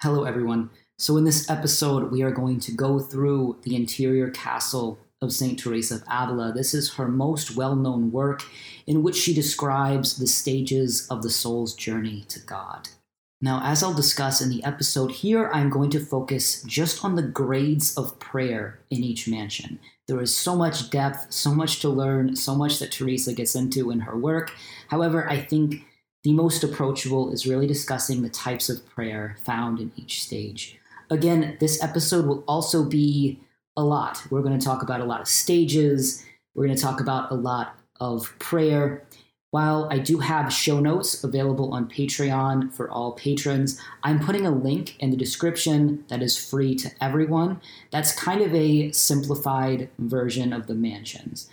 Hello, everyone. So, in this episode, we are going to go through the interior castle of St. Teresa of Avila. This is her most well known work, in which she describes the stages of the soul's journey to God. Now, as I'll discuss in the episode here, I'm going to focus just on the grades of prayer in each mansion. There is so much depth, so much to learn, so much that Teresa gets into in her work. However, I think the most approachable is really discussing the types of prayer found in each stage. Again, this episode will also be a lot. We're going to talk about a lot of stages, we're going to talk about a lot of prayer. While I do have show notes available on Patreon for all patrons, I'm putting a link in the description that is free to everyone. That's kind of a simplified version of the mansions.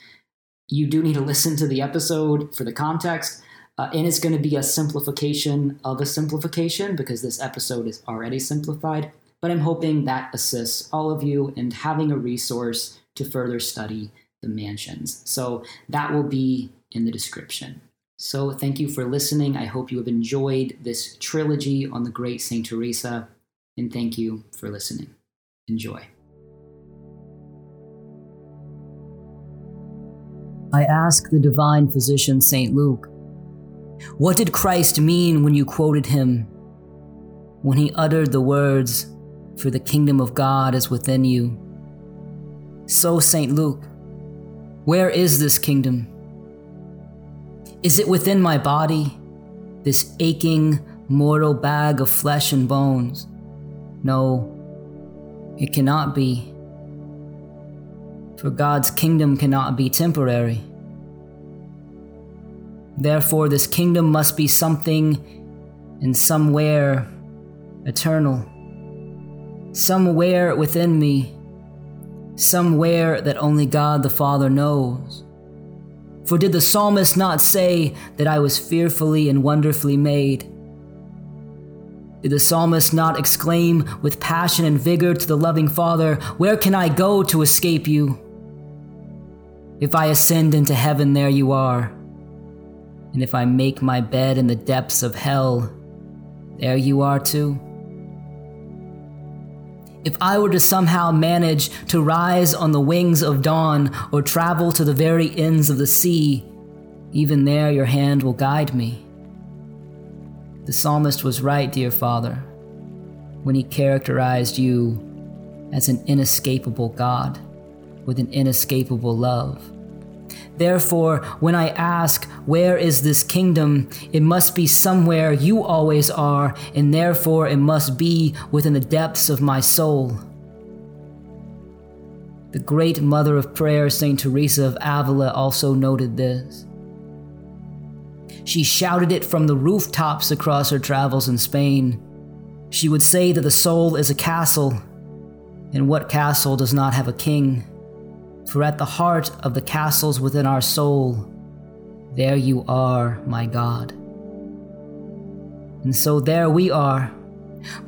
You do need to listen to the episode for the context, uh, and it's going to be a simplification of a simplification because this episode is already simplified. But I'm hoping that assists all of you in having a resource to further study the mansions. So that will be in the description. So, thank you for listening. I hope you have enjoyed this trilogy on the great St. Teresa, and thank you for listening. Enjoy. I ask the divine physician, St. Luke, what did Christ mean when you quoted him? When he uttered the words, For the kingdom of God is within you. So, St. Luke, where is this kingdom? Is it within my body, this aching, mortal bag of flesh and bones? No, it cannot be. For God's kingdom cannot be temporary. Therefore, this kingdom must be something and somewhere eternal. Somewhere within me, somewhere that only God the Father knows. For did the psalmist not say that I was fearfully and wonderfully made? Did the psalmist not exclaim with passion and vigor to the loving Father, Where can I go to escape you? If I ascend into heaven, there you are. And if I make my bed in the depths of hell, there you are too. If I were to somehow manage to rise on the wings of dawn or travel to the very ends of the sea, even there your hand will guide me. The psalmist was right, dear Father, when he characterized you as an inescapable God with an inescapable love. Therefore, when I ask, Where is this kingdom? it must be somewhere you always are, and therefore it must be within the depths of my soul. The great mother of prayer, St. Teresa of Avila, also noted this. She shouted it from the rooftops across her travels in Spain. She would say that the soul is a castle, and what castle does not have a king? For at the heart of the castles within our soul, there you are, my God. And so there we are,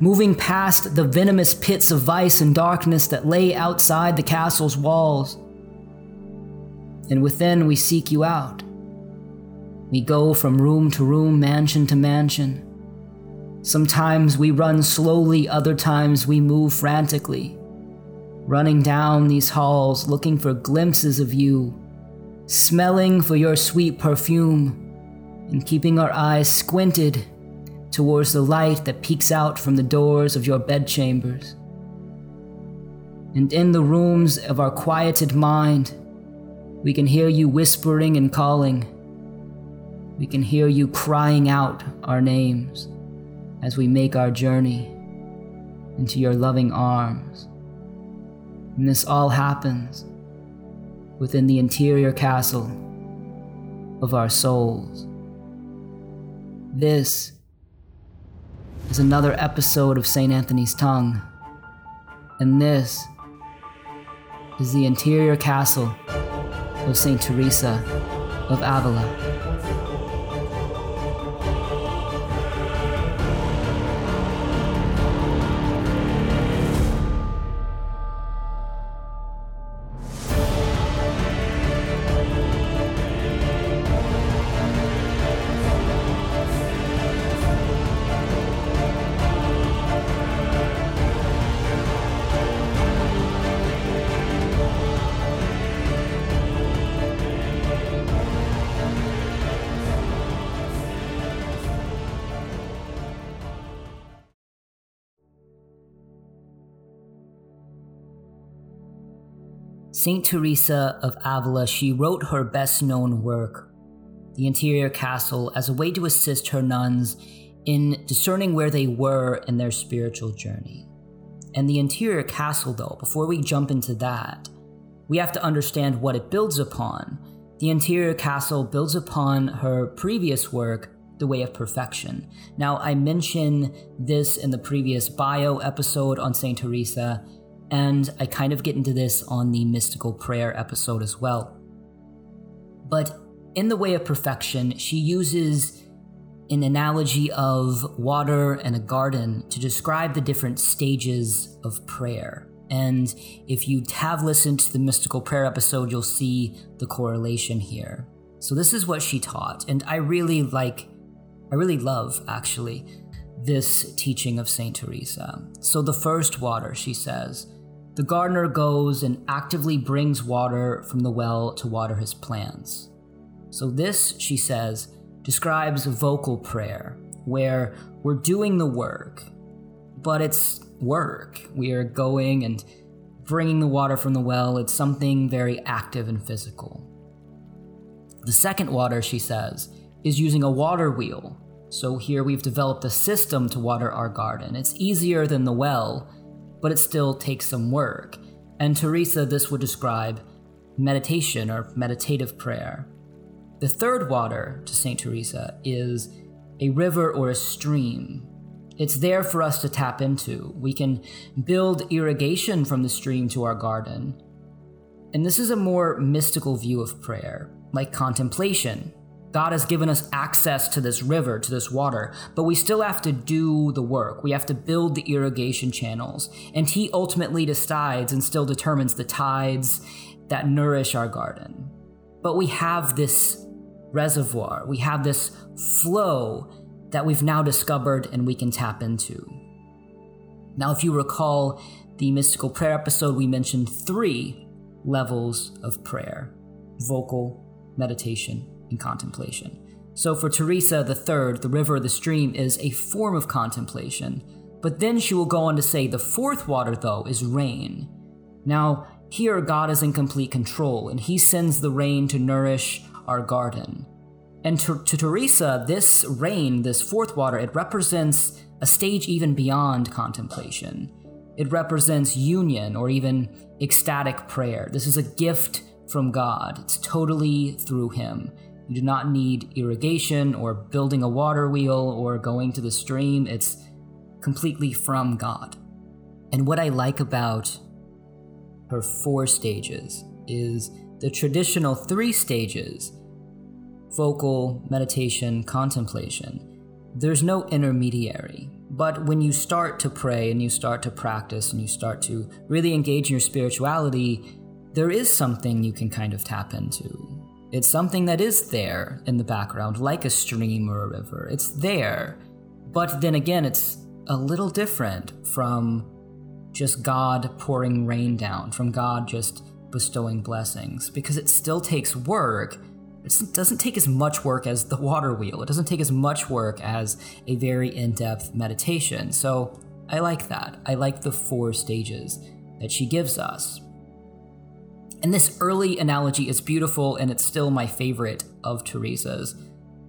moving past the venomous pits of vice and darkness that lay outside the castle's walls. And within we seek you out. We go from room to room, mansion to mansion. Sometimes we run slowly, other times we move frantically running down these halls looking for glimpses of you, smelling for your sweet perfume, and keeping our eyes squinted towards the light that peeks out from the doors of your bedchambers. And in the rooms of our quieted mind, we can hear you whispering and calling. We can hear you crying out our names as we make our journey into your loving arms. And this all happens within the interior castle of our souls. This is another episode of St. Anthony's Tongue, and this is the interior castle of St. Teresa of Avila. St. Teresa of Avila, she wrote her best known work, The Interior Castle, as a way to assist her nuns in discerning where they were in their spiritual journey. And the Interior Castle, though, before we jump into that, we have to understand what it builds upon. The Interior Castle builds upon her previous work, The Way of Perfection. Now, I mentioned this in the previous bio episode on St. Teresa, and I kind of get into this on the mystical prayer episode as well. But in The Way of Perfection, she uses an analogy of water and a garden to describe the different stages of prayer. And if you have listened to the mystical prayer episode, you'll see the correlation here. So this is what she taught, and I really like, I really love actually this teaching of Saint Teresa. So the first water, she says, the gardener goes and actively brings water from the well to water his plants. So, this, she says, describes vocal prayer, where we're doing the work, but it's work. We are going and bringing the water from the well. It's something very active and physical. The second water, she says, is using a water wheel. So here we've developed a system to water our garden. It's easier than the well but it still takes some work. And Teresa, this would describe meditation or meditative prayer. The third water to St. Teresa is a river or a stream. It's there for us to tap into. We can build irrigation from the stream to our garden. And this is a more mystical view of prayer, like contemplation, God has given us access to this river, to this water, but we still have to do the work. We have to build the irrigation channels. And He ultimately decides and still determines the tides that nourish our garden. But we have this reservoir, we have this flow that we've now discovered and we can tap into. Now, if you recall the mystical prayer episode, we mentioned three levels of prayer vocal, meditation, and contemplation. So for Teresa the third, the river, the stream is a form of contemplation. But then she will go on to say the fourth water, though, is rain. Now, here God is in complete control, and He sends the rain to nourish our garden. And to, to Teresa, this rain, this fourth water, it represents a stage even beyond contemplation. It represents union or even ecstatic prayer. This is a gift from God, it's totally through Him. You do not need irrigation or building a water wheel or going to the stream. It's completely from God. And what I like about her four stages is the traditional three stages vocal, meditation, contemplation. There's no intermediary. But when you start to pray and you start to practice and you start to really engage in your spirituality, there is something you can kind of tap into. It's something that is there in the background, like a stream or a river. It's there. But then again, it's a little different from just God pouring rain down, from God just bestowing blessings, because it still takes work. It doesn't take as much work as the water wheel, it doesn't take as much work as a very in depth meditation. So I like that. I like the four stages that she gives us. And this early analogy is beautiful and it's still my favorite of Teresa's.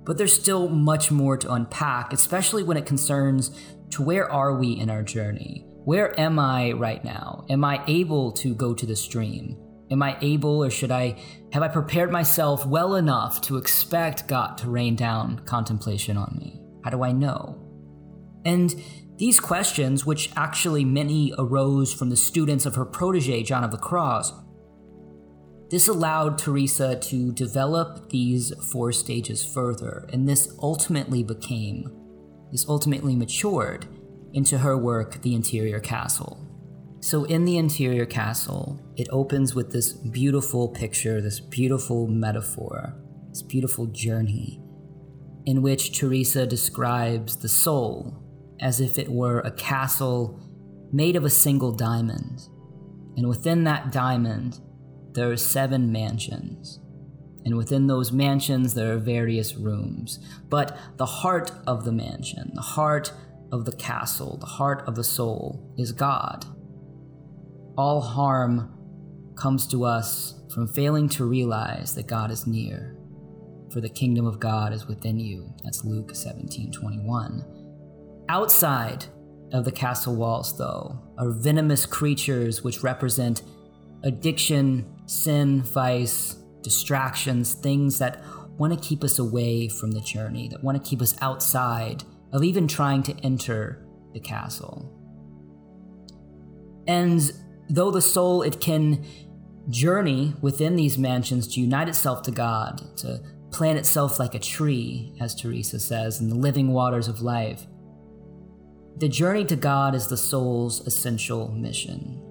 But there's still much more to unpack, especially when it concerns to where are we in our journey? Where am I right now? Am I able to go to the stream? Am I able or should I have I prepared myself well enough to expect God to rain down contemplation on me? How do I know? And these questions, which actually many arose from the students of her protege, John of the Cross, this allowed Teresa to develop these four stages further, and this ultimately became, this ultimately matured into her work, The Interior Castle. So, in The Interior Castle, it opens with this beautiful picture, this beautiful metaphor, this beautiful journey, in which Teresa describes the soul as if it were a castle made of a single diamond. And within that diamond, there are seven mansions. And within those mansions, there are various rooms. But the heart of the mansion, the heart of the castle, the heart of the soul is God. All harm comes to us from failing to realize that God is near. For the kingdom of God is within you. That's Luke 17 21. Outside of the castle walls, though, are venomous creatures which represent addiction, sin, vice, distractions, things that want to keep us away from the journey, that want to keep us outside of even trying to enter the castle. And though the soul, it can journey within these mansions to unite itself to God, to plant itself like a tree, as Teresa says, in the living waters of life. The journey to God is the soul's essential mission.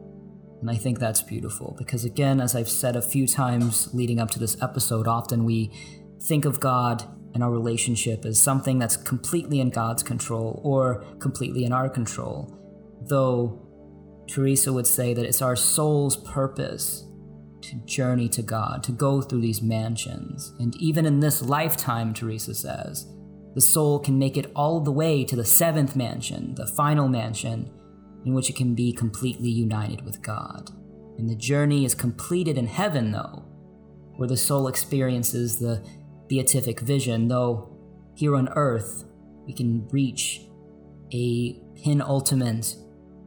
And I think that's beautiful because, again, as I've said a few times leading up to this episode, often we think of God and our relationship as something that's completely in God's control or completely in our control. Though Teresa would say that it's our soul's purpose to journey to God, to go through these mansions. And even in this lifetime, Teresa says, the soul can make it all the way to the seventh mansion, the final mansion, in which it can be completely united with God. And the journey is completed in heaven, though, where the soul experiences the beatific vision, though here on earth we can reach a penultimate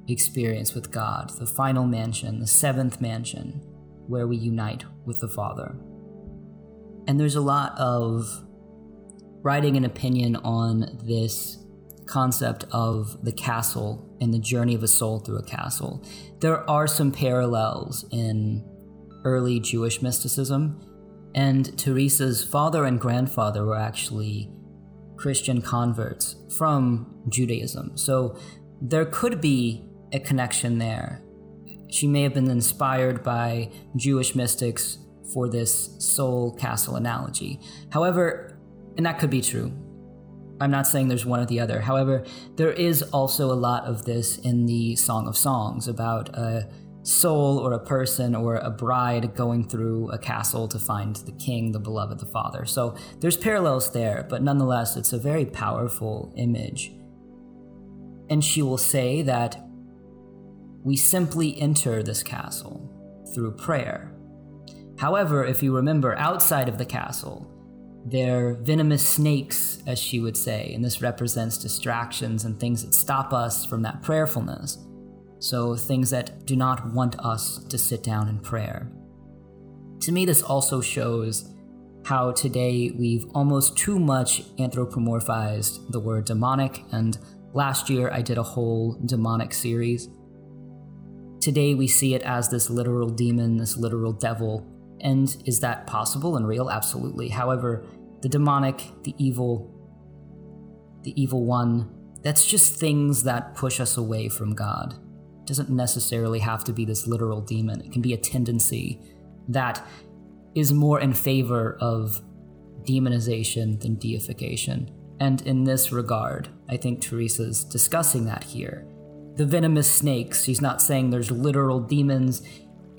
experience with God, the final mansion, the seventh mansion, where we unite with the Father. And there's a lot of writing an opinion on this concept of the castle and the journey of a soul through a castle. There are some parallels in early Jewish mysticism, and Teresa's father and grandfather were actually Christian converts from Judaism. So there could be a connection there. She may have been inspired by Jewish mystics for this soul castle analogy. However, and that could be true. I'm not saying there's one or the other. However, there is also a lot of this in the Song of Songs about a soul or a person or a bride going through a castle to find the king, the beloved, the father. So there's parallels there, but nonetheless, it's a very powerful image. And she will say that we simply enter this castle through prayer. However, if you remember, outside of the castle, they're venomous snakes, as she would say, and this represents distractions and things that stop us from that prayerfulness. So, things that do not want us to sit down in prayer. To me, this also shows how today we've almost too much anthropomorphized the word demonic, and last year I did a whole demonic series. Today we see it as this literal demon, this literal devil, and is that possible and real? Absolutely. However, the demonic, the evil, the evil one, that's just things that push us away from God. It doesn't necessarily have to be this literal demon. It can be a tendency that is more in favor of demonization than deification. And in this regard, I think Teresa's discussing that here. The venomous snakes, she's not saying there's literal demons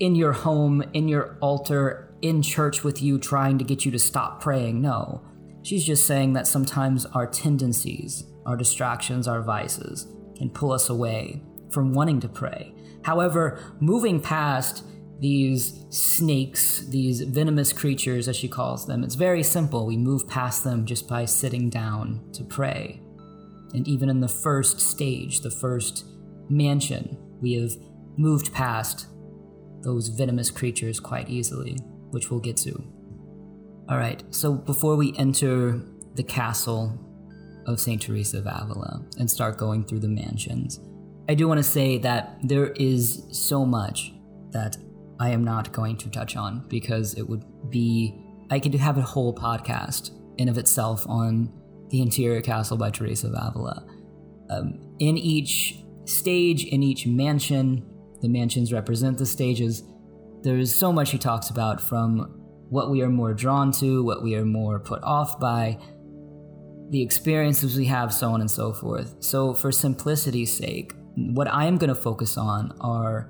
in your home, in your altar, in church with you trying to get you to stop praying. No. She's just saying that sometimes our tendencies, our distractions, our vices can pull us away from wanting to pray. However, moving past these snakes, these venomous creatures, as she calls them, it's very simple. We move past them just by sitting down to pray. And even in the first stage, the first mansion, we have moved past those venomous creatures quite easily, which we'll get to. Alright, so before we enter the castle of St. Teresa of Avila and start going through the mansions, I do want to say that there is so much that I am not going to touch on because it would be. I could have a whole podcast in of itself on the interior castle by Teresa of Avila. Um, in each stage, in each mansion, the mansions represent the stages. There is so much he talks about from what we are more drawn to, what we are more put off by, the experiences we have, so on and so forth. So, for simplicity's sake, what I am going to focus on are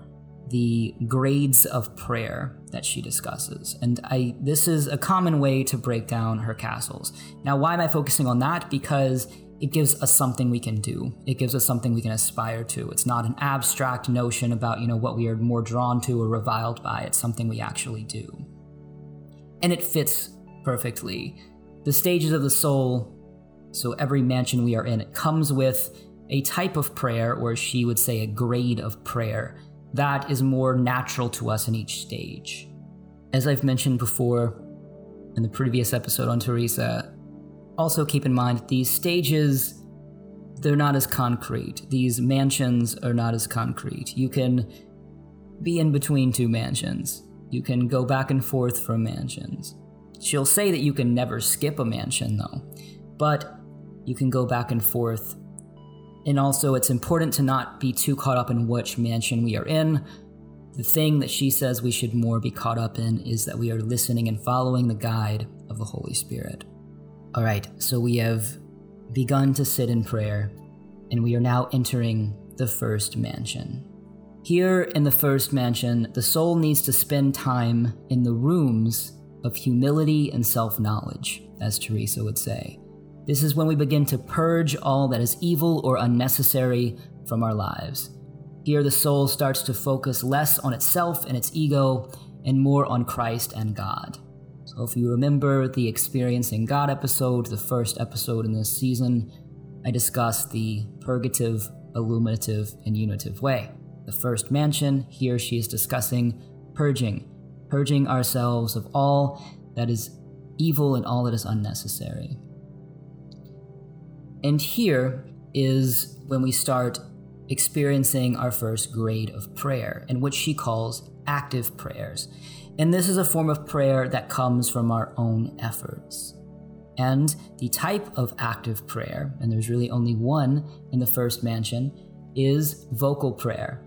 the grades of prayer that she discusses. And I this is a common way to break down her castles. Now, why am I focusing on that? Because it gives us something we can do. It gives us something we can aspire to. It's not an abstract notion about, you know, what we are more drawn to or reviled by. It's something we actually do. And it fits perfectly. The stages of the soul, so every mansion we are in, it comes with a type of prayer, or she would say a grade of prayer, that is more natural to us in each stage. As I've mentioned before in the previous episode on Teresa, also keep in mind these stages they're not as concrete. These mansions are not as concrete. You can be in between two mansions. You can go back and forth from mansions. She'll say that you can never skip a mansion though, but you can go back and forth. And also, it's important to not be too caught up in which mansion we are in. The thing that she says we should more be caught up in is that we are listening and following the guide of the Holy Spirit. All right, so we have begun to sit in prayer, and we are now entering the first mansion. Here in the first mansion, the soul needs to spend time in the rooms of humility and self knowledge, as Teresa would say. This is when we begin to purge all that is evil or unnecessary from our lives. Here, the soul starts to focus less on itself and its ego and more on Christ and God. So, if you remember the Experiencing God episode, the first episode in this season, I discussed the purgative, illuminative, and unitive way. The first mansion, here she is discussing purging, purging ourselves of all that is evil and all that is unnecessary. And here is when we start experiencing our first grade of prayer, and what she calls active prayers. And this is a form of prayer that comes from our own efforts. And the type of active prayer, and there's really only one in the first mansion, is vocal prayer.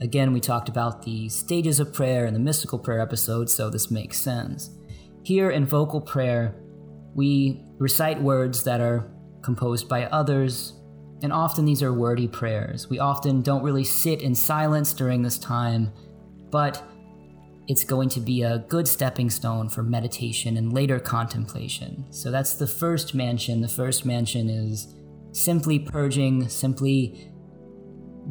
Again, we talked about the stages of prayer in the mystical prayer episode, so this makes sense. Here in vocal prayer, we recite words that are composed by others, and often these are wordy prayers. We often don't really sit in silence during this time, but it's going to be a good stepping stone for meditation and later contemplation. So that's the first mansion. The first mansion is simply purging, simply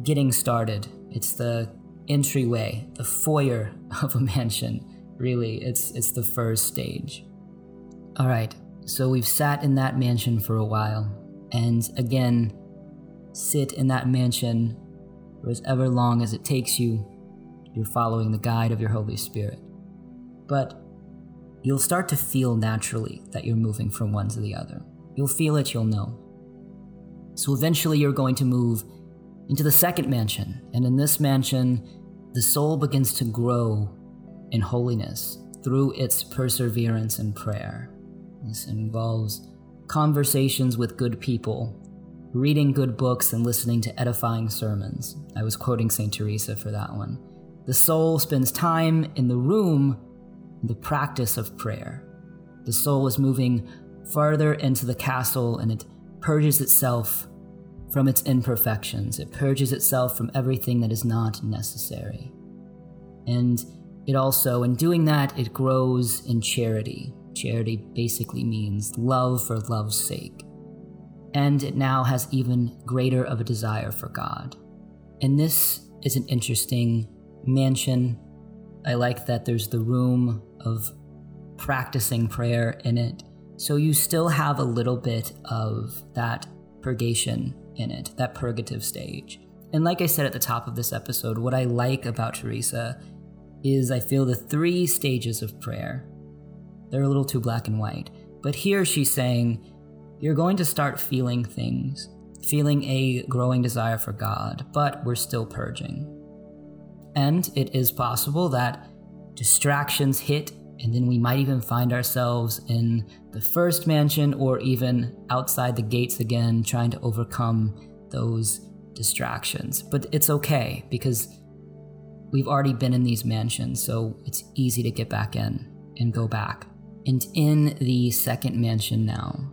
getting started. It's the entryway, the foyer of a mansion. Really, it's it's the first stage. All right. So we've sat in that mansion for a while, and again, sit in that mansion for as ever long as it takes you you're following the guide of your Holy Spirit. But you'll start to feel naturally that you're moving from one to the other. You'll feel it, you'll know. So eventually, you're going to move into the second mansion, and in this mansion, the soul begins to grow in holiness through its perseverance in prayer. This involves conversations with good people, reading good books, and listening to edifying sermons. I was quoting St. Teresa for that one. The soul spends time in the room, in the practice of prayer. The soul is moving farther into the castle and it purges itself from its imperfections. It purges itself from everything that is not necessary. And it also, in doing that, it grows in charity. Charity basically means love for love's sake. And it now has even greater of a desire for God. And this is an interesting mansion. I like that there's the room of practicing prayer in it. So you still have a little bit of that purgation in it, that purgative stage. And like I said at the top of this episode, what I like about Teresa is I feel the three stages of prayer. They're a little too black and white. But here she's saying, you're going to start feeling things, feeling a growing desire for God, but we're still purging. And it is possible that distractions hit, and then we might even find ourselves in the first mansion or even outside the gates again, trying to overcome those distractions. But it's okay because we've already been in these mansions, so it's easy to get back in and go back. And in the second mansion now,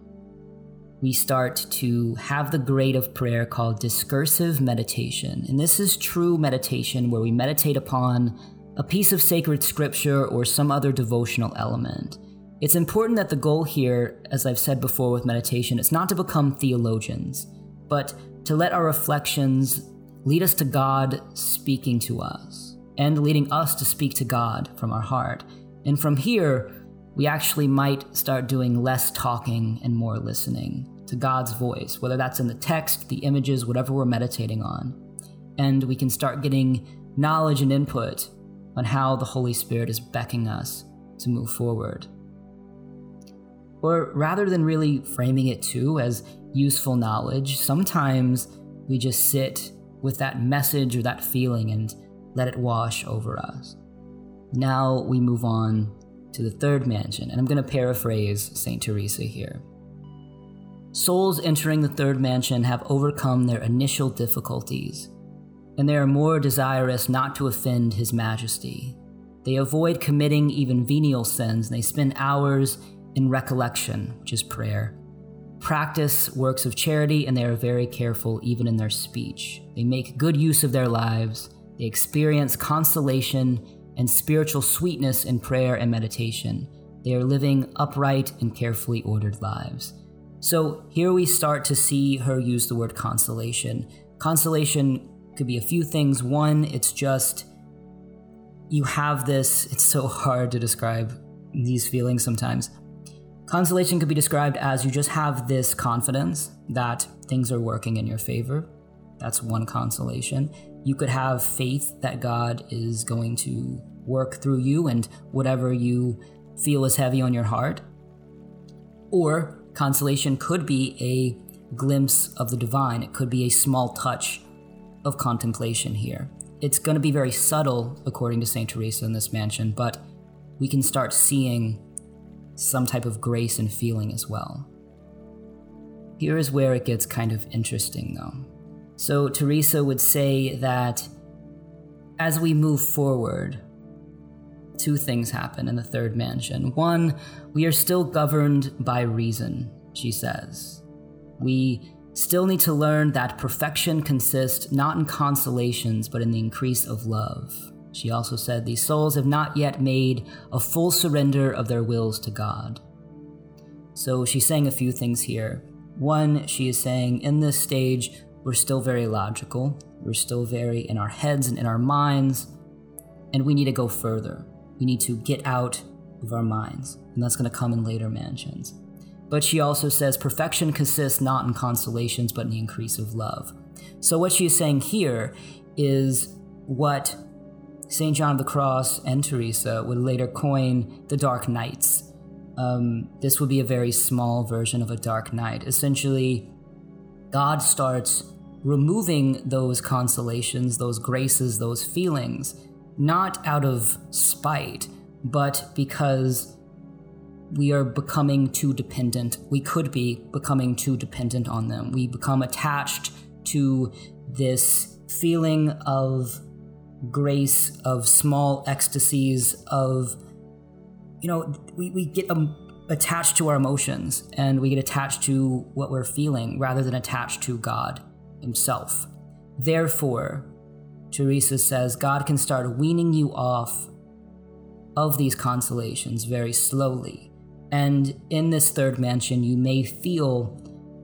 we start to have the grade of prayer called discursive meditation. And this is true meditation where we meditate upon a piece of sacred scripture or some other devotional element. it's important that the goal here, as I've said before with meditation, it's not to become theologians, but to let our reflections lead us to God speaking to us and leading us to speak to God from our heart. And from here, we actually might start doing less talking and more listening to God's voice, whether that's in the text, the images, whatever we're meditating on. And we can start getting knowledge and input on how the Holy Spirit is beckoning us to move forward. Or rather than really framing it too as useful knowledge, sometimes we just sit with that message or that feeling and let it wash over us. Now we move on to the third mansion, and I'm going to paraphrase St. Teresa here. Souls entering the third mansion have overcome their initial difficulties, and they are more desirous not to offend His Majesty. They avoid committing even venial sins, and they spend hours in recollection, which is prayer. Practice works of charity, and they are very careful even in their speech. They make good use of their lives, they experience consolation and spiritual sweetness in prayer and meditation. They are living upright and carefully ordered lives. So here we start to see her use the word consolation. Consolation could be a few things. One, it's just you have this, it's so hard to describe these feelings sometimes. Consolation could be described as you just have this confidence that things are working in your favor. That's one consolation. You could have faith that God is going to work through you and whatever you feel is heavy on your heart. Or Consolation could be a glimpse of the divine, it could be a small touch of contemplation here. It's going to be very subtle, according to St. Teresa in this mansion, but we can start seeing some type of grace and feeling as well. Here is where it gets kind of interesting, though. So, Teresa would say that as we move forward, two things happen in the third mansion. One, we are still governed by reason, she says. We still need to learn that perfection consists not in consolations, but in the increase of love. She also said these souls have not yet made a full surrender of their wills to God. So she's saying a few things here. One, she is saying in this stage, we're still very logical, we're still very in our heads and in our minds, and we need to go further we need to get out of our minds, and that's going to come in later mansions. But she also says perfection consists not in consolations, but in the increase of love. So, what she is saying here is what St. John of the Cross and Teresa would later coin the Dark Nights. Um, this would be a very small version of a Dark Night. Essentially, God starts removing those consolations, those graces, those feelings not out of spite, but because we are becoming too dependent. We could be becoming too dependent on them. We become attached to this feeling of grace, of small ecstasies, of, you know, we, we get um, attached to our emotions and we get attached to what we're feeling rather than attached to God Himself. Therefore, Teresa says God can start weaning you off of these consolations very slowly. And in this third mansion, you may feel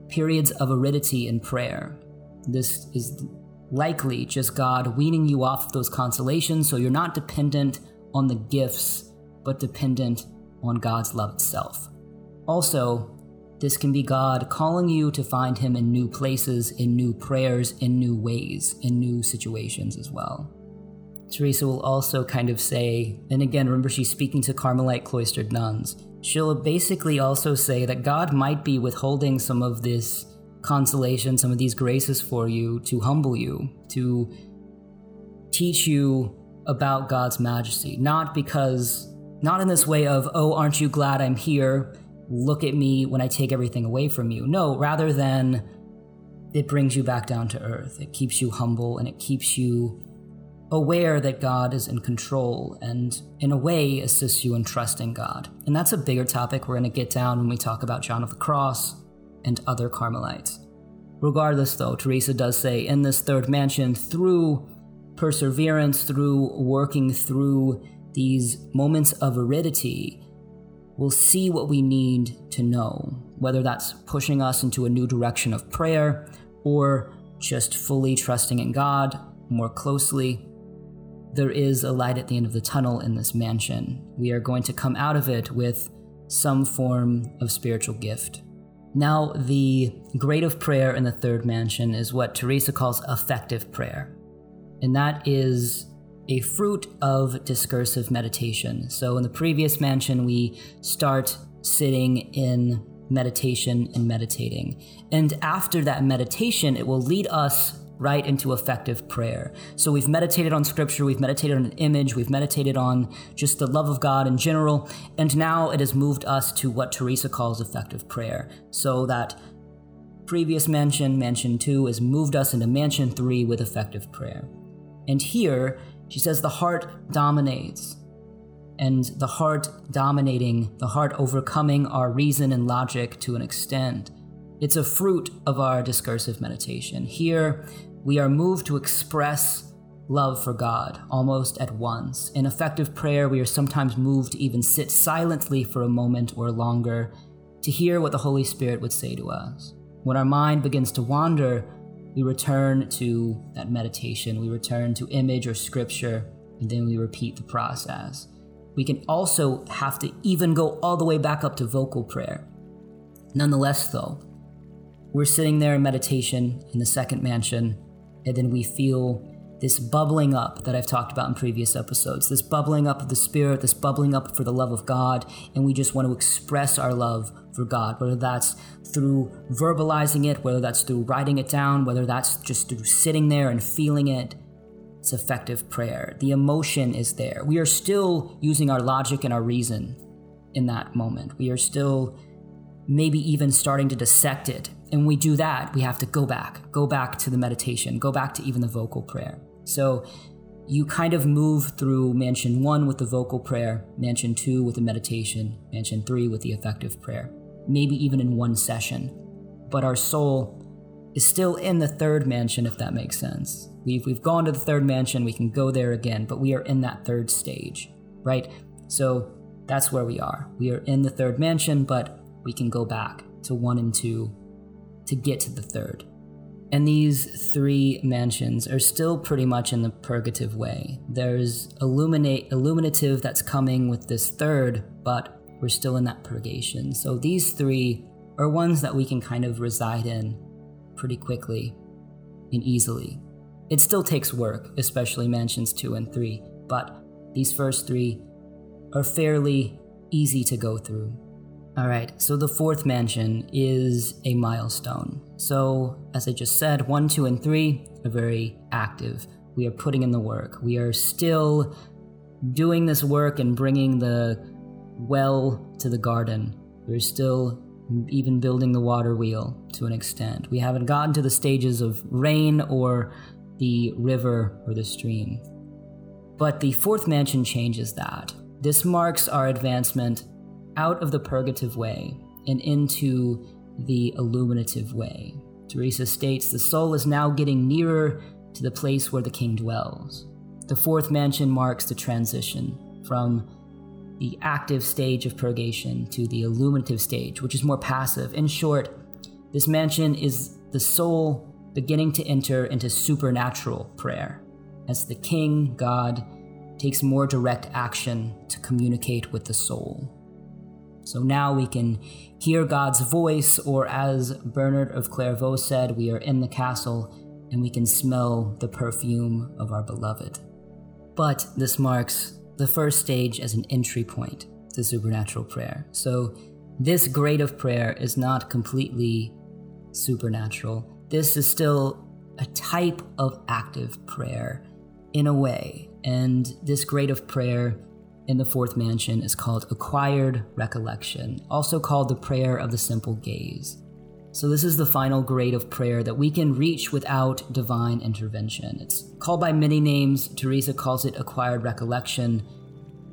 periods of aridity in prayer. This is likely just God weaning you off of those consolations so you're not dependent on the gifts, but dependent on God's love itself. Also, this can be God calling you to find Him in new places, in new prayers, in new ways, in new situations as well. Teresa will also kind of say, and again, remember she's speaking to Carmelite cloistered nuns. She'll basically also say that God might be withholding some of this consolation, some of these graces for you to humble you, to teach you about God's majesty. Not because, not in this way of, oh, aren't you glad I'm here? Look at me when I take everything away from you. No, rather than it brings you back down to earth. It keeps you humble and it keeps you aware that God is in control and, in a way, assists you in trusting God. And that's a bigger topic we're going to get down when we talk about John of the Cross and other Carmelites. Regardless, though, Teresa does say in this third mansion, through perseverance, through working through these moments of aridity, we'll see what we need to know, whether that's pushing us into a new direction of prayer or just fully trusting in God more closely. There is a light at the end of the tunnel in this mansion. We are going to come out of it with some form of spiritual gift. Now, the grade of prayer in the third mansion is what Teresa calls effective prayer, and that is a fruit of discursive meditation. So, in the previous mansion, we start sitting in meditation and meditating. And after that meditation, it will lead us right into effective prayer. So we've meditated on scripture, we've meditated on an image, we've meditated on just the love of God in general, and now it has moved us to what Teresa calls effective prayer. So that previous mansion, mansion 2, has moved us into mansion 3 with effective prayer. And here, she says the heart dominates. And the heart dominating, the heart overcoming our reason and logic to an extent. It's a fruit of our discursive meditation. Here, we are moved to express love for God almost at once. In effective prayer, we are sometimes moved to even sit silently for a moment or longer to hear what the Holy Spirit would say to us. When our mind begins to wander, we return to that meditation, we return to image or scripture, and then we repeat the process. We can also have to even go all the way back up to vocal prayer. Nonetheless, though, we're sitting there in meditation in the second mansion, and then we feel this bubbling up that I've talked about in previous episodes, this bubbling up of the Spirit, this bubbling up for the love of God, and we just want to express our love God, whether that's through verbalizing it, whether that's through writing it down, whether that's just through sitting there and feeling it. It's effective prayer. The emotion is there. We are still using our logic and our reason in that moment. We are still maybe even starting to dissect it and we do that, we have to go back, go back to the meditation, go back to even the vocal prayer. So you kind of move through mansion one with the vocal prayer, mansion two with the meditation, mansion three with the effective prayer, maybe even in one session. But our soul is still in the third mansion, if that makes sense. We've, we've gone to the third mansion, we can go there again, but we are in that third stage, right? So that's where we are. We are in the third mansion, but we can go back to one and two to get to the third. And these three mansions are still pretty much in the purgative way. There's illuminate illuminative that's coming with this third, but we're still in that purgation. So these three are ones that we can kind of reside in pretty quickly and easily. It still takes work, especially mansions 2 and 3, but these first three are fairly easy to go through. All right, so the fourth mansion is a milestone. So, as I just said, one, two, and three are very active. We are putting in the work. We are still doing this work and bringing the well to the garden. We're still even building the water wheel to an extent. We haven't gotten to the stages of rain or the river or the stream. But the fourth mansion changes that. This marks our advancement out of the purgative way and into the illuminative way. Teresa states the soul is now getting nearer to the place where the king dwells. The fourth mansion marks the transition from the active stage of purgation to the illuminative stage, which is more passive. In short, this mansion is the soul beginning to enter into supernatural prayer as the king, God, takes more direct action to communicate with the soul. So now we can hear God's voice, or as Bernard of Clairvaux said, we are in the castle and we can smell the perfume of our beloved. But this marks the first stage as an entry point to supernatural prayer. So this grade of prayer is not completely supernatural. This is still a type of active prayer in a way. And this grade of prayer in the fourth mansion is called acquired recollection, also called the prayer of the simple gaze. So, this is the final grade of prayer that we can reach without divine intervention. It's called by many names. Teresa calls it acquired recollection.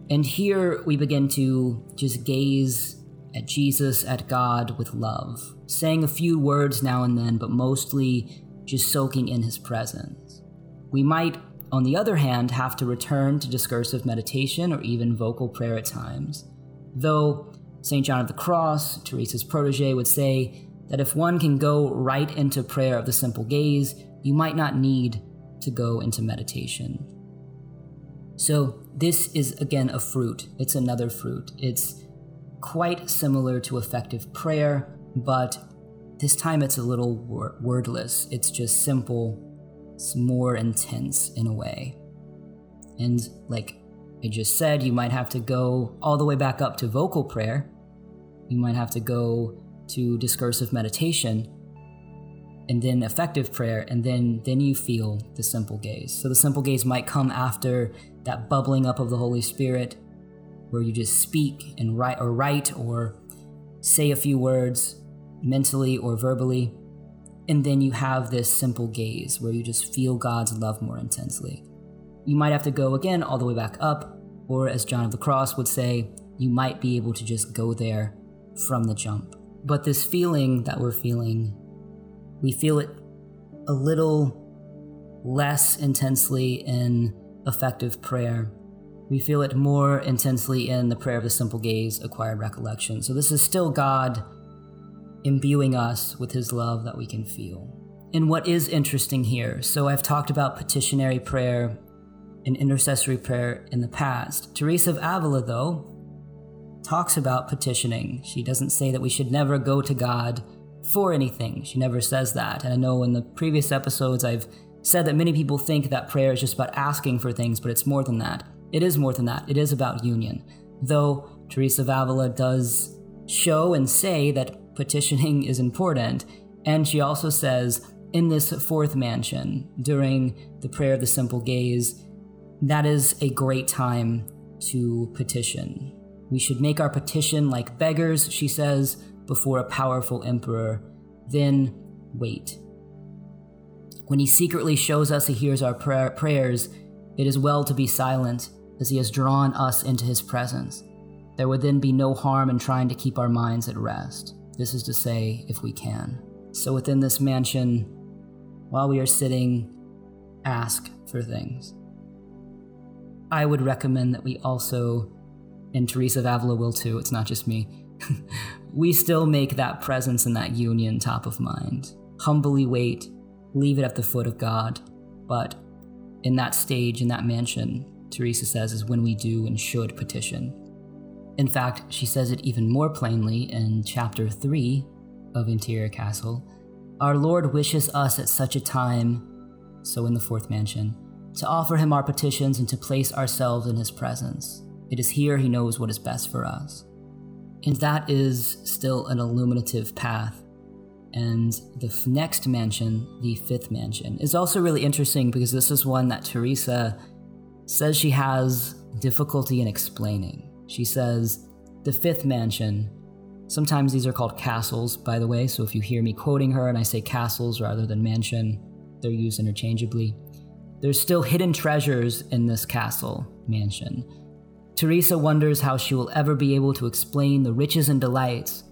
And here we begin to just gaze at Jesus, at God with love, saying a few words now and then, but mostly just soaking in his presence. We might on the other hand, have to return to discursive meditation or even vocal prayer at times. Though St. John of the Cross, Teresa's protege, would say that if one can go right into prayer of the simple gaze, you might not need to go into meditation. So, this is again a fruit. It's another fruit. It's quite similar to affective prayer, but this time it's a little wor- wordless. It's just simple, it's more intense in a way. And like I just said, you might have to go all the way back up to vocal prayer. You might have to go to discursive meditation and then affective prayer and then then you feel the simple gaze. So the simple gaze might come after that bubbling up of the Holy Spirit where you just speak and write or write or say a few words mentally or verbally. And then you have this simple gaze where you just feel God's love more intensely. You might have to go again all the way back up, or as John of the Cross would say, you might be able to just go there from the jump. But this feeling that we're feeling, we feel it a little less intensely in affective prayer we feel it more intensely in the prayer of the simple gaze, acquired recollection. So this is still God imbuing us with his love that we can feel. And what is interesting here, so I've talked about petitionary prayer and intercessory prayer in the past. Teresa of Avila, though, talks about petitioning. She doesn't say that we should never go to God for anything. She never says that. And I know in the previous episodes I've said that many people think that prayer is just about asking for things, but it's more than that. It is more than that, it is about union. Though Teresa of Avila does show and say that petitioning is important, and she also says in this fourth mansion during the prayer of the simple gaze, that is a great time to petition. We should make our petition like beggars, she says, before a powerful emperor, then wait. When he secretly shows us he hears our prayer- prayers, it is well to be silent as he has drawn us into his presence. There would then be no harm in trying to keep our minds at rest. This is to say, if we can. So within this mansion, while we are sitting, ask for things. I would recommend that we also, and Teresa of Avila will too, it's not just me, we still make that presence and that union top of mind. Humbly wait, leave it at the foot of God, but in that stage, in that mansion, Teresa says, is when we do and should petition. In fact, she says it even more plainly in chapter 3 of Interior Castle. Our Lord wishes us at such a time, so in the fourth mansion, to offer him our petitions and to place ourselves in his presence. It is here he knows what is best for us. And that is still an illuminative path. And the f- next mansion, the fifth mansion, is also really interesting because this is one that Teresa says she has difficulty in explaining. She says, the fifth mansion, sometimes these are called castles, by the way, so if you hear me quoting her and I say castles rather than mansion, they're used interchangeably. There's still hidden treasures in this castle mansion. Teresa wonders how she will ever be able to explain the riches and delights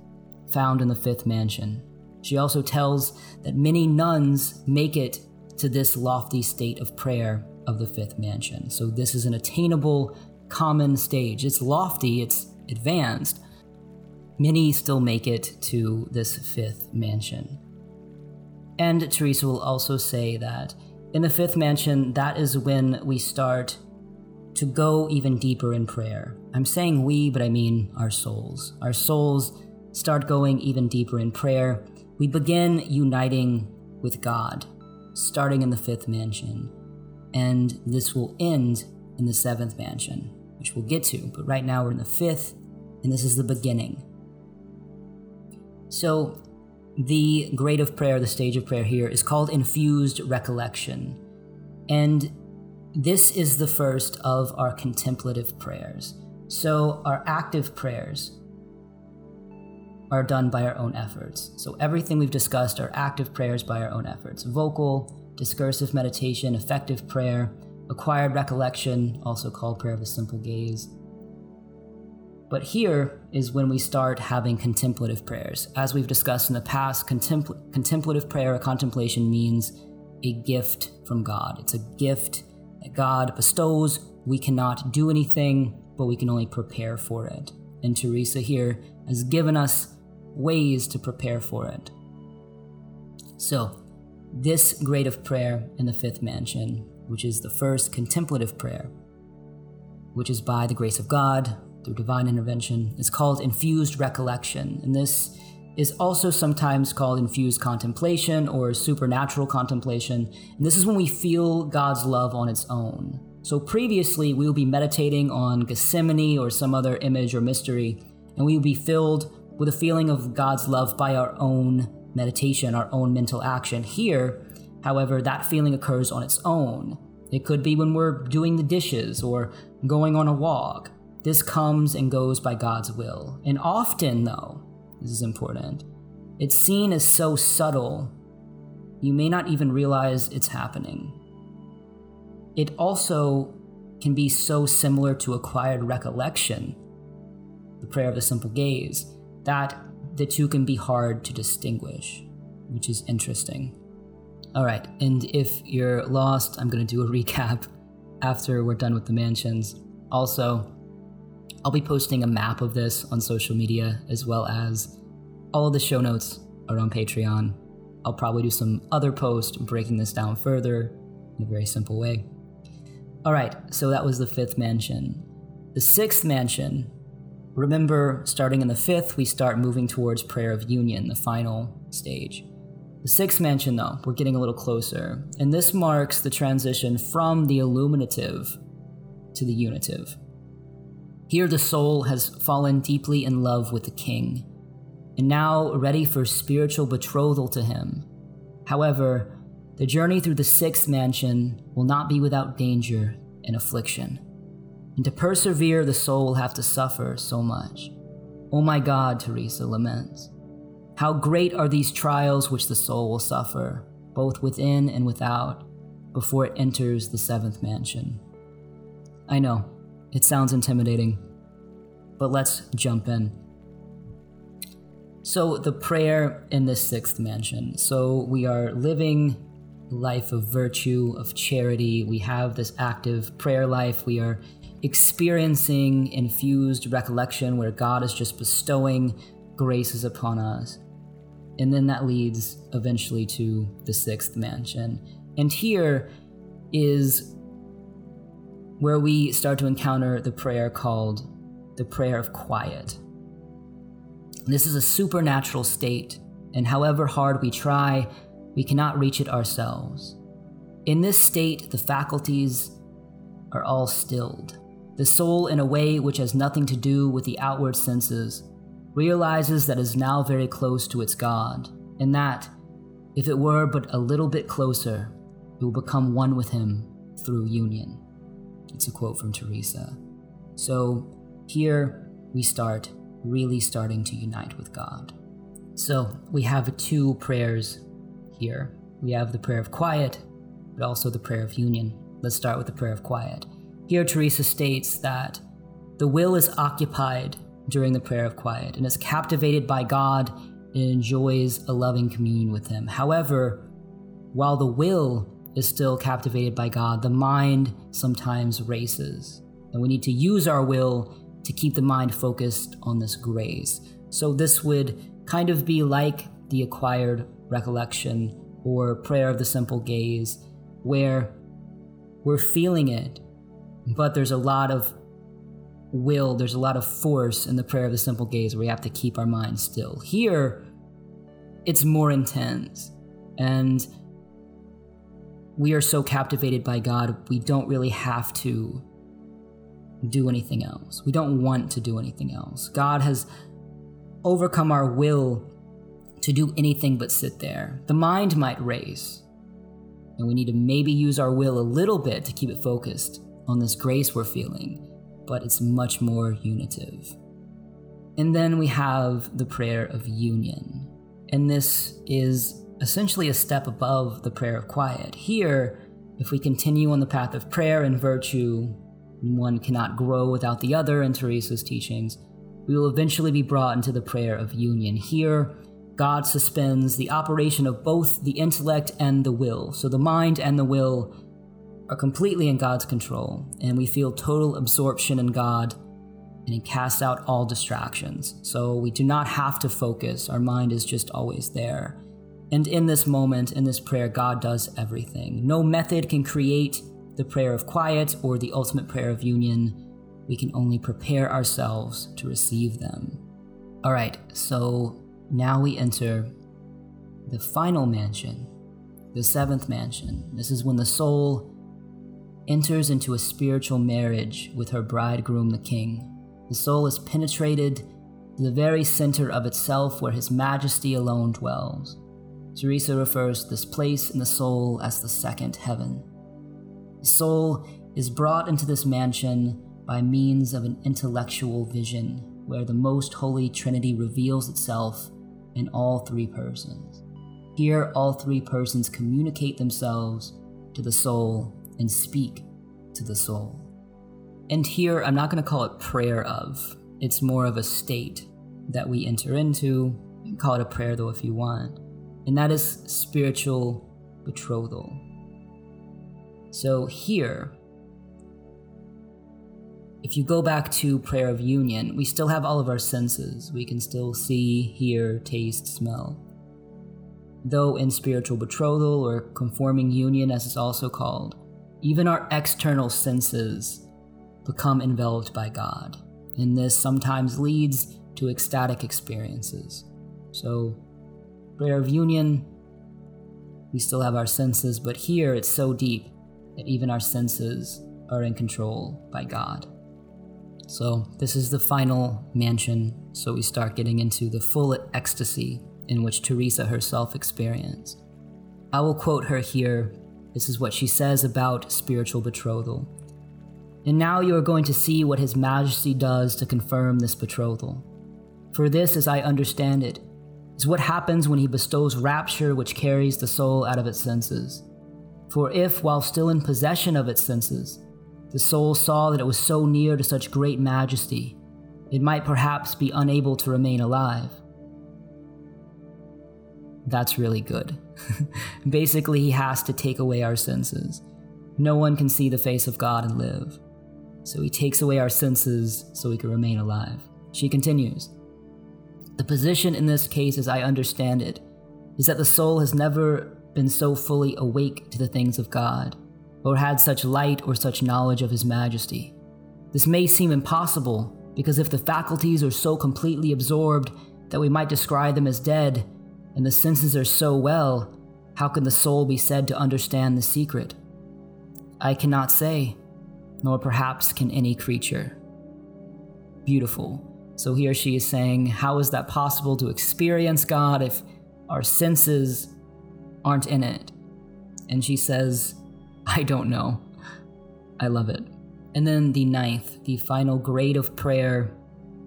found in the fifth mansion. She also tells that many nuns make it to this lofty state of prayer of the fifth mansion. So this is an attainable common stage. It's lofty, it's advanced. Many still make it to this fifth mansion. And Teresa will also say that in the fifth mansion, that is when we start to go even deeper in prayer. I'm saying we, but I mean our souls. Our souls start going even deeper in prayer. We begin uniting with God, starting in the fifth mansion and this will end in the seventh mansion, which we'll get to. But right now we're in the fifth, and this is the beginning. So, the grade of prayer, the stage of prayer here, is called infused recollection. And this is the first of our contemplative prayers. So, our active prayers are done by our own efforts. So, everything we've discussed are active prayers by our own efforts vocal, discursive meditation, affective prayer, acquired recollection, also called prayer of the simple gaze. But here is when we start having contemplative prayers. As we've discussed in the past, contempl- contemplative prayer or contemplation means a gift from God. It's a gift that God bestows. We cannot do anything, but we can only prepare for it. And Teresa here has given us ways to prepare for it. So, this grade of prayer in the fifth mansion, which is the first contemplative prayer, which is by the grace of God through divine intervention, is called infused recollection. And this is also sometimes called infused contemplation or supernatural contemplation. And this is when we feel God's love on its own. So previously, we will be meditating on Gethsemane or some other image or mystery, and we will be filled with a feeling of God's love by our own meditation, our own mental action. Here, however, that feeling occurs on its own. It could be when we're doing the dishes or going on a walk. This comes and goes by God's will. And often, though, this is important, it's seen as so subtle, you may not even realize it's happening. It also can be so similar to acquired recollection, the prayer of the simple gaze, that the two can be hard to distinguish, which is interesting. All right, and if you're lost, I'm going to do a recap after we're done with the mansions. Also, I'll be posting a map of this on social media as well as all of the show notes are on Patreon. I'll probably do some other post breaking this down further in a very simple way. All right, so that was the fifth mansion. The sixth mansion Remember, starting in the fifth, we start moving towards prayer of union, the final stage. The sixth mansion, though, we're getting a little closer, and this marks the transition from the illuminative to the unitive. Here, the soul has fallen deeply in love with the king, and now ready for spiritual betrothal to him. However, the journey through the sixth mansion will not be without danger and affliction. And to persevere, the soul will have to suffer so much. Oh my God, Teresa laments. How great are these trials which the soul will suffer, both within and without, before it enters the seventh mansion. I know, it sounds intimidating, but let's jump in. So, the prayer in the sixth mansion. So, we are living life of virtue, of charity. We have this active prayer life. We are experiencing infused recollection where God is just bestowing graces upon us. And then that leads eventually to the sixth mansion. And here is where we start to encounter the prayer called the prayer of quiet. This is a supernatural state, and however hard we try, we cannot reach it ourselves. In this state, the faculties are all stilled. The soul, in a way which has nothing to do with the outward senses, realizes that it is now very close to its God, and that, if it were but a little bit closer, it will become one with Him through union. It's a quote from Teresa. So, here we start really starting to unite with God. So, we have two prayers here. We have the prayer of quiet, but also the prayer of union. Let's start with the prayer of quiet. Here, Teresa states that the will is occupied during the prayer of quiet and is captivated by God and enjoys a loving communion with Him. However, while the will is still captivated by God, the mind sometimes races. And we need to use our will to keep the mind focused on this grace. So, this would kind of be like the acquired recollection or prayer of the simple gaze, where we're feeling it, but there's a lot of will, there's a lot of force in the prayer of the simple gaze where we have to keep our mind still. Here, it's more intense. And we are so captivated by God, we don't really have to do anything else. We don't want to do anything else. God has overcome our will to do anything but sit there. The mind might race, and we need to maybe use our will a little bit to keep it focused on this grace we're feeling, but it's much more unitive. And then we have the prayer of union. And this is essentially a step above the prayer of quiet. Here, if we continue on the path of prayer and virtue, one cannot grow without the other in Teresa's teachings, we will eventually be brought into the prayer of union. Here, God suspends the operation of both the intellect and the will. So the mind and the will are completely in God's control, and we feel total absorption in God and he casts out all distractions. So we do not have to focus, our mind is just always there. And in this moment, in this prayer, God does everything. No method can create the prayer of quiet or the ultimate prayer of union. We can only prepare ourselves to receive them. All right, so now we enter the final mansion, the seventh mansion. This is when the soul enters into a spiritual marriage with her bridegroom, the king. The soul is penetrated to the very center of itself where His Majesty alone dwells. Teresa refers to this place in the soul as the second heaven. The soul is brought into this mansion by means of an intellectual vision where the most holy Trinity reveals itself in all three persons. Here, all three persons communicate themselves to the soul and speak to the soul. And here, I'm not going to call it prayer of, it's more of a state that we enter into. You can call it a prayer though if you want. And that is spiritual betrothal. So here, if you go back to prayer of union, we still have all of our senses. We can still see, hear, taste, smell. Though in spiritual betrothal or conforming union, as it's also called, even our external senses become enveloped by God. And this sometimes leads to ecstatic experiences. So, prayer of union, we still have our senses, but here it's so deep that even our senses are in control by God. So, this is the final mansion, so we start getting into the full ecstasy in which Teresa herself experienced. I will quote her here. This is what she says about spiritual betrothal. And now you are going to see what His Majesty does to confirm this betrothal. For this, as I understand it, is what happens when He bestows rapture which carries the soul out of its senses. For if, while still in possession of its senses, the soul saw that it was so near to such great majesty, it might perhaps be unable to remain alive. That's really good. Basically, he has to take away our senses. No one can see the face of God and live. So he takes away our senses so we can remain alive. She continues The position in this case, as I understand it, is that the soul has never been so fully awake to the things of God or had such light or such knowledge of His majesty. This may seem impossible, because if the faculties are so completely absorbed that we might describe them as dead, and the senses are so well, how can the soul be said to understand the secret? I cannot say, nor perhaps can any creature. Beautiful. So he or she is saying, How is that possible to experience God if our senses aren't in it? And she says, I don't know. I love it. And then the ninth, the final grade of prayer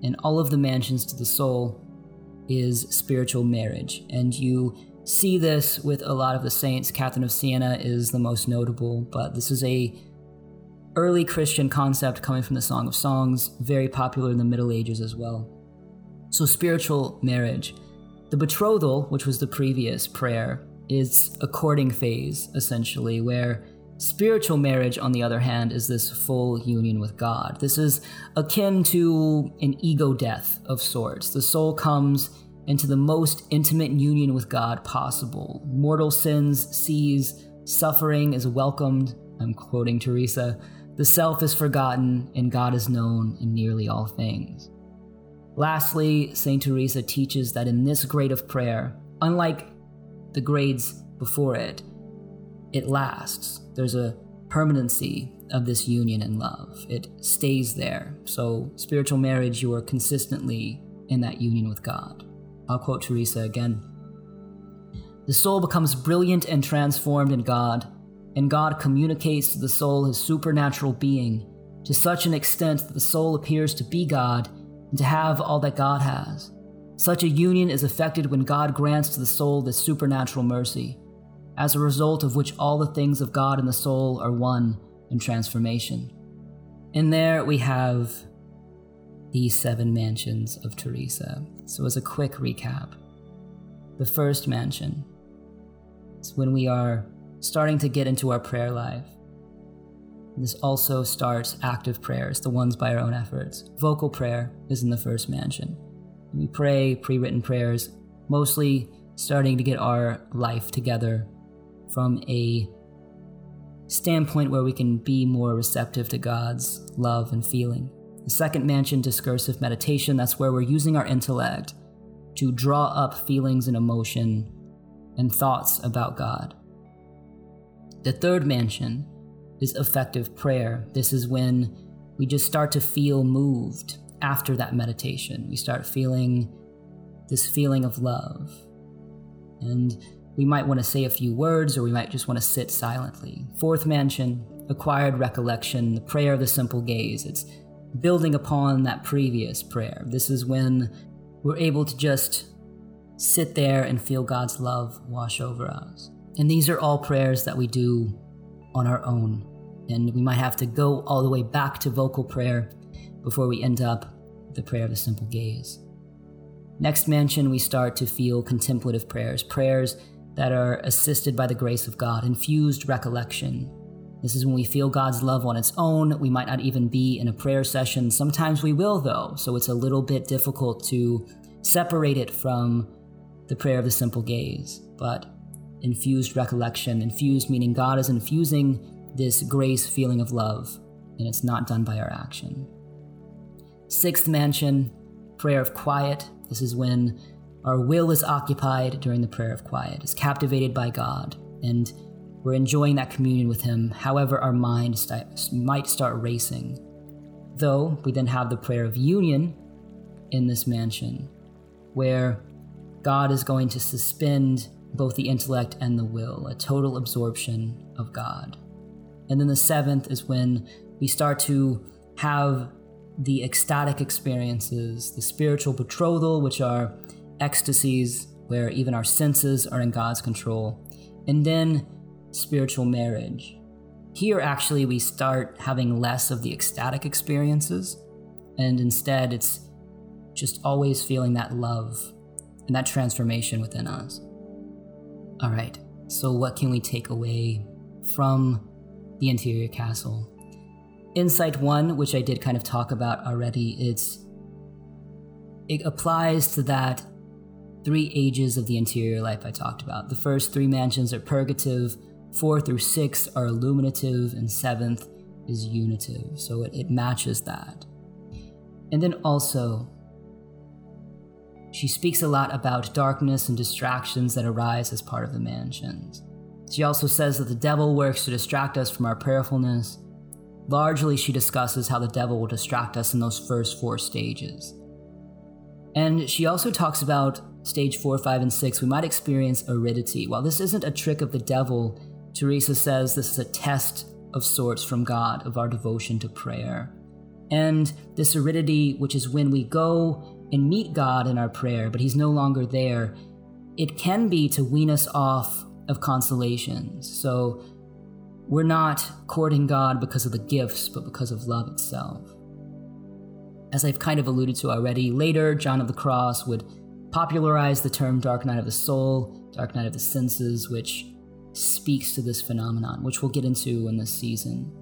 in all of the mansions to the soul is spiritual marriage. And you see this with a lot of the saints. Catherine of Siena is the most notable, but this is a early Christian concept coming from the Song of Songs, very popular in the Middle Ages as well. So spiritual marriage. The betrothal, which was the previous prayer, is a courting phase, essentially, where Spiritual marriage, on the other hand, is this full union with God. This is akin to an ego death of sorts. The soul comes into the most intimate union with God possible. Mortal sins cease, suffering is welcomed. I'm quoting Teresa. The self is forgotten, and God is known in nearly all things. Lastly, St. Teresa teaches that in this grade of prayer, unlike the grades before it, it lasts. There's a permanency of this union and love. It stays there. So, spiritual marriage, you are consistently in that union with God. I'll quote Teresa again. The soul becomes brilliant and transformed in God, and God communicates to the soul his supernatural being to such an extent that the soul appears to be God and to have all that God has. Such a union is effected when God grants to the soul this supernatural mercy as a result of which all the things of God and the soul are one in transformation. In there, we have these seven mansions of Teresa. So, as a quick recap, the first mansion is when we are starting to get into our prayer life. This also starts active prayers, the ones by our own efforts. Vocal prayer is in the first mansion. We pray pre written prayers, mostly starting to get our life together from a standpoint where we can be more receptive to God's love and feeling. The second mansion, discursive meditation, that's where we're using our intellect to draw up feelings and emotion and thoughts about God. The third mansion is affective prayer. This is when we just start to feel moved after that meditation. We start feeling this feeling of love. And we might want to say a few words or we might just want to sit silently. Fourth mansion, acquired recollection, the prayer of the simple gaze. It's building upon that previous prayer. This is when we're able to just sit there and feel God's love wash over us. And these are all prayers that we do on our own. And we might have to go all the way back to vocal prayer before we end up with the prayer of the simple gaze. Next mansion, we start to feel contemplative prayers, prayers that are assisted by the grace of God, infused recollection. This is when we feel God's love on its own. We might not even be in a prayer session. Sometimes we will, though, so it's a little bit difficult to separate it from the prayer of the simple gaze. But infused recollection, infused meaning God is infusing this grace feeling of love, and it's not done by our action. Sixth mansion, prayer of quiet. This is when our will is occupied during the prayer of quiet, is captivated by God, and we're enjoying that communion with Him. However, our mind st- might start racing. Though we then have the prayer of union in this mansion, where God is going to suspend both the intellect and the will, a total absorption of God. And then the seventh is when we start to have the ecstatic experiences, the spiritual betrothal, which are ecstasies where even our senses are in God's control, and then spiritual marriage. Here, actually, we start having less of the ecstatic experiences, and instead, it's just always feeling that love and that transformation within us. All right, so what can we take away from the interior castle? Insight one, which I did kind of talk about already, it's it applies to that three ages of the interior life I talked about. The first three mansions are purgative, four through six are illuminative, and seventh is unitive. So it, it matches that. And then also, she speaks a lot about darkness and distractions that arise as part of the mansions. She also says that the devil works to distract us from our prayerfulness. Largely, she discusses how the devil will distract us in those first four stages. And she also talks about stage 4, 5, and 6, we might experience aridity. While this isn't a trick of the devil, Teresa says this is a test of sorts from God of our devotion to prayer. And this aridity, which is when we go and meet God in our prayer, but He's no longer there, it can be to wean us off of consolations. So we're not courting God because of the gifts, but because of love itself. As I've kind of alluded to already, later John of the Cross would popularize the term dark night of the soul, dark night of the senses, which speaks to this phenomenon, which we'll get into in this season.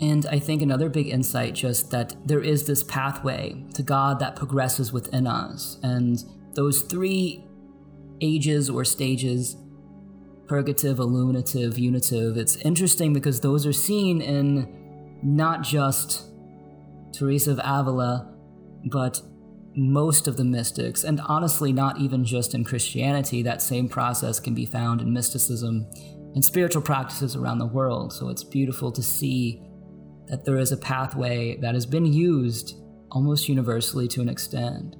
And I think another big insight just that there is this pathway to God that progresses within us. And those three ages or stages purgative, illuminative, unitive it's interesting because those are seen in not just Teresa of Avila, but most of the mystics, and honestly, not even just in Christianity, that same process can be found in mysticism and spiritual practices around the world. So it's beautiful to see that there is a pathway that has been used almost universally to an extent.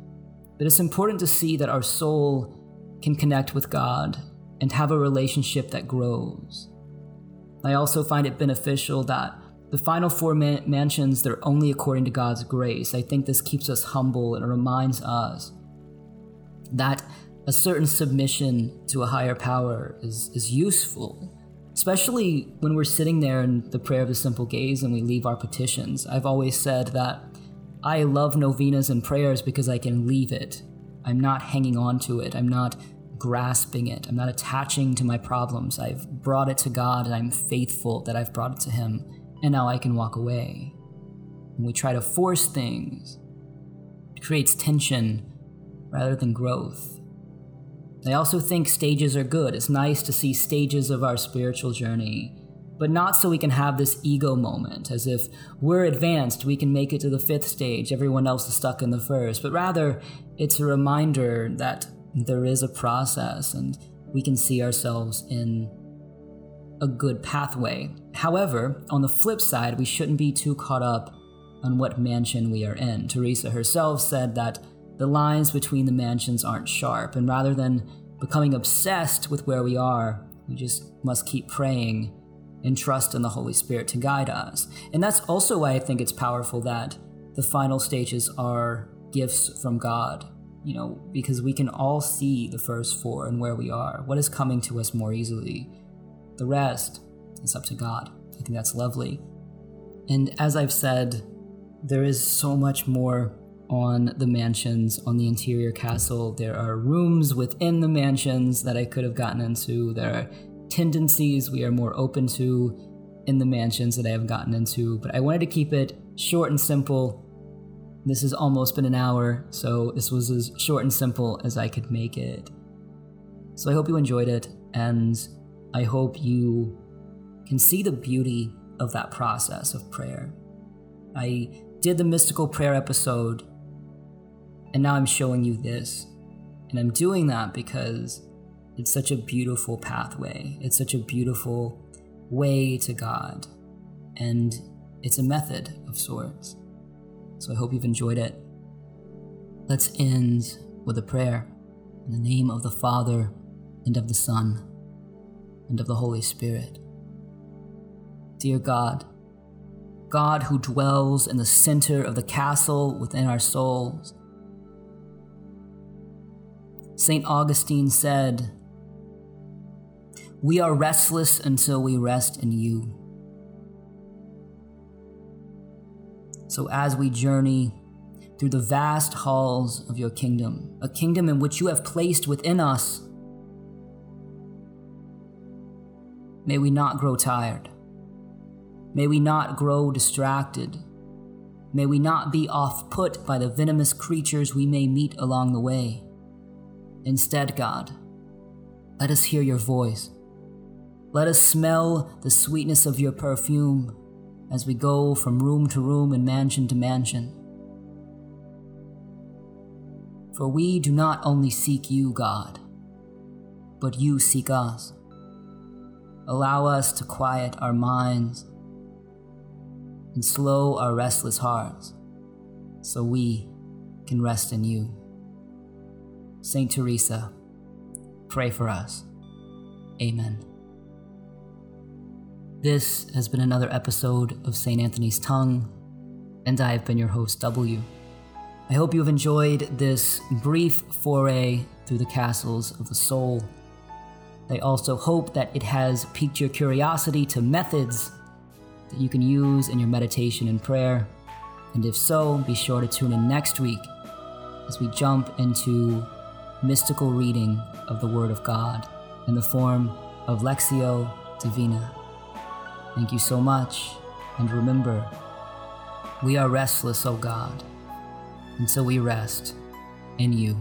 But it's important to see that our soul can connect with God and have a relationship that grows. I also find it beneficial that the final four man- mansions, they're only according to God's grace. I think this keeps us humble and reminds us that a certain submission to a higher power is, is useful especially when we're sitting there in the prayer of the simple gaze and we leave our petitions. I've always said that I love novenas and prayers because I can leave it. I'm not hanging on to it. I'm not grasping it. I'm not attaching to my problems. I've brought it to God and I'm faithful that I've brought it to Him. And now I can walk away. When we try to force things, it creates tension rather than growth. I also think stages are good. It's nice to see stages of our spiritual journey, but not so we can have this ego moment, as if we're advanced, we can make it to the fifth stage, everyone else is stuck in the first, but rather it's a reminder that there is a process and we can see ourselves in a good pathway. However, on the flip side, we shouldn't be too caught up on what mansion we are in. Teresa herself said that the lines between the mansions aren't sharp, and rather than becoming obsessed with where we are, we just must keep praying and trust in the Holy Spirit to guide us. And that's also why I think it's powerful that the final stages are gifts from God, you know, because we can all see the first four and where we are, what is coming to us more easily. The rest is up to God. I think that's lovely. And as I've said, there is so much more on the mansions, on the interior castle. There are rooms within the mansions that I could have gotten into. There are tendencies we are more open to in the mansions that I have gotten into. But I wanted to keep it short and simple. This has almost been an hour, so this was as short and simple as I could make it. So I hope you enjoyed it, and I hope you can see the beauty of that process of prayer. I did the mystical prayer episode and now I'm showing you this. And I'm doing that because it's such a beautiful pathway. It's such a beautiful way to God. And it's a method of sorts. So I hope you've enjoyed it. Let's end with a prayer. In the name of the Father, and of the Son, and of the Holy Spirit. Dear God, God who dwells in the center of the castle within our souls, St. Augustine said, We are restless until we rest in you. So, as we journey through the vast halls of your kingdom, a kingdom in which you have placed within us, may we not grow tired. May we not grow distracted. May we not be off put by the venomous creatures we may meet along the way. Instead, God, let us hear your voice. Let us smell the sweetness of your perfume as we go from room to room and mansion to mansion. For we do not only seek you, God, but you seek us. Allow us to quiet our minds and slow our restless hearts so we can rest in you. Saint Teresa, pray for us. Amen. This has been another episode of St. Anthony's Tongue, and I have been your host, W. I hope you have enjoyed this brief foray through the castles of the soul. I also hope that it has piqued your curiosity to methods that you can use in your meditation and prayer. And if so, be sure to tune in next week as we jump into mystical reading of the Word of God in the form of Lectio Divina. Thank you so much, and remember, we are restless, O God, until we rest in you.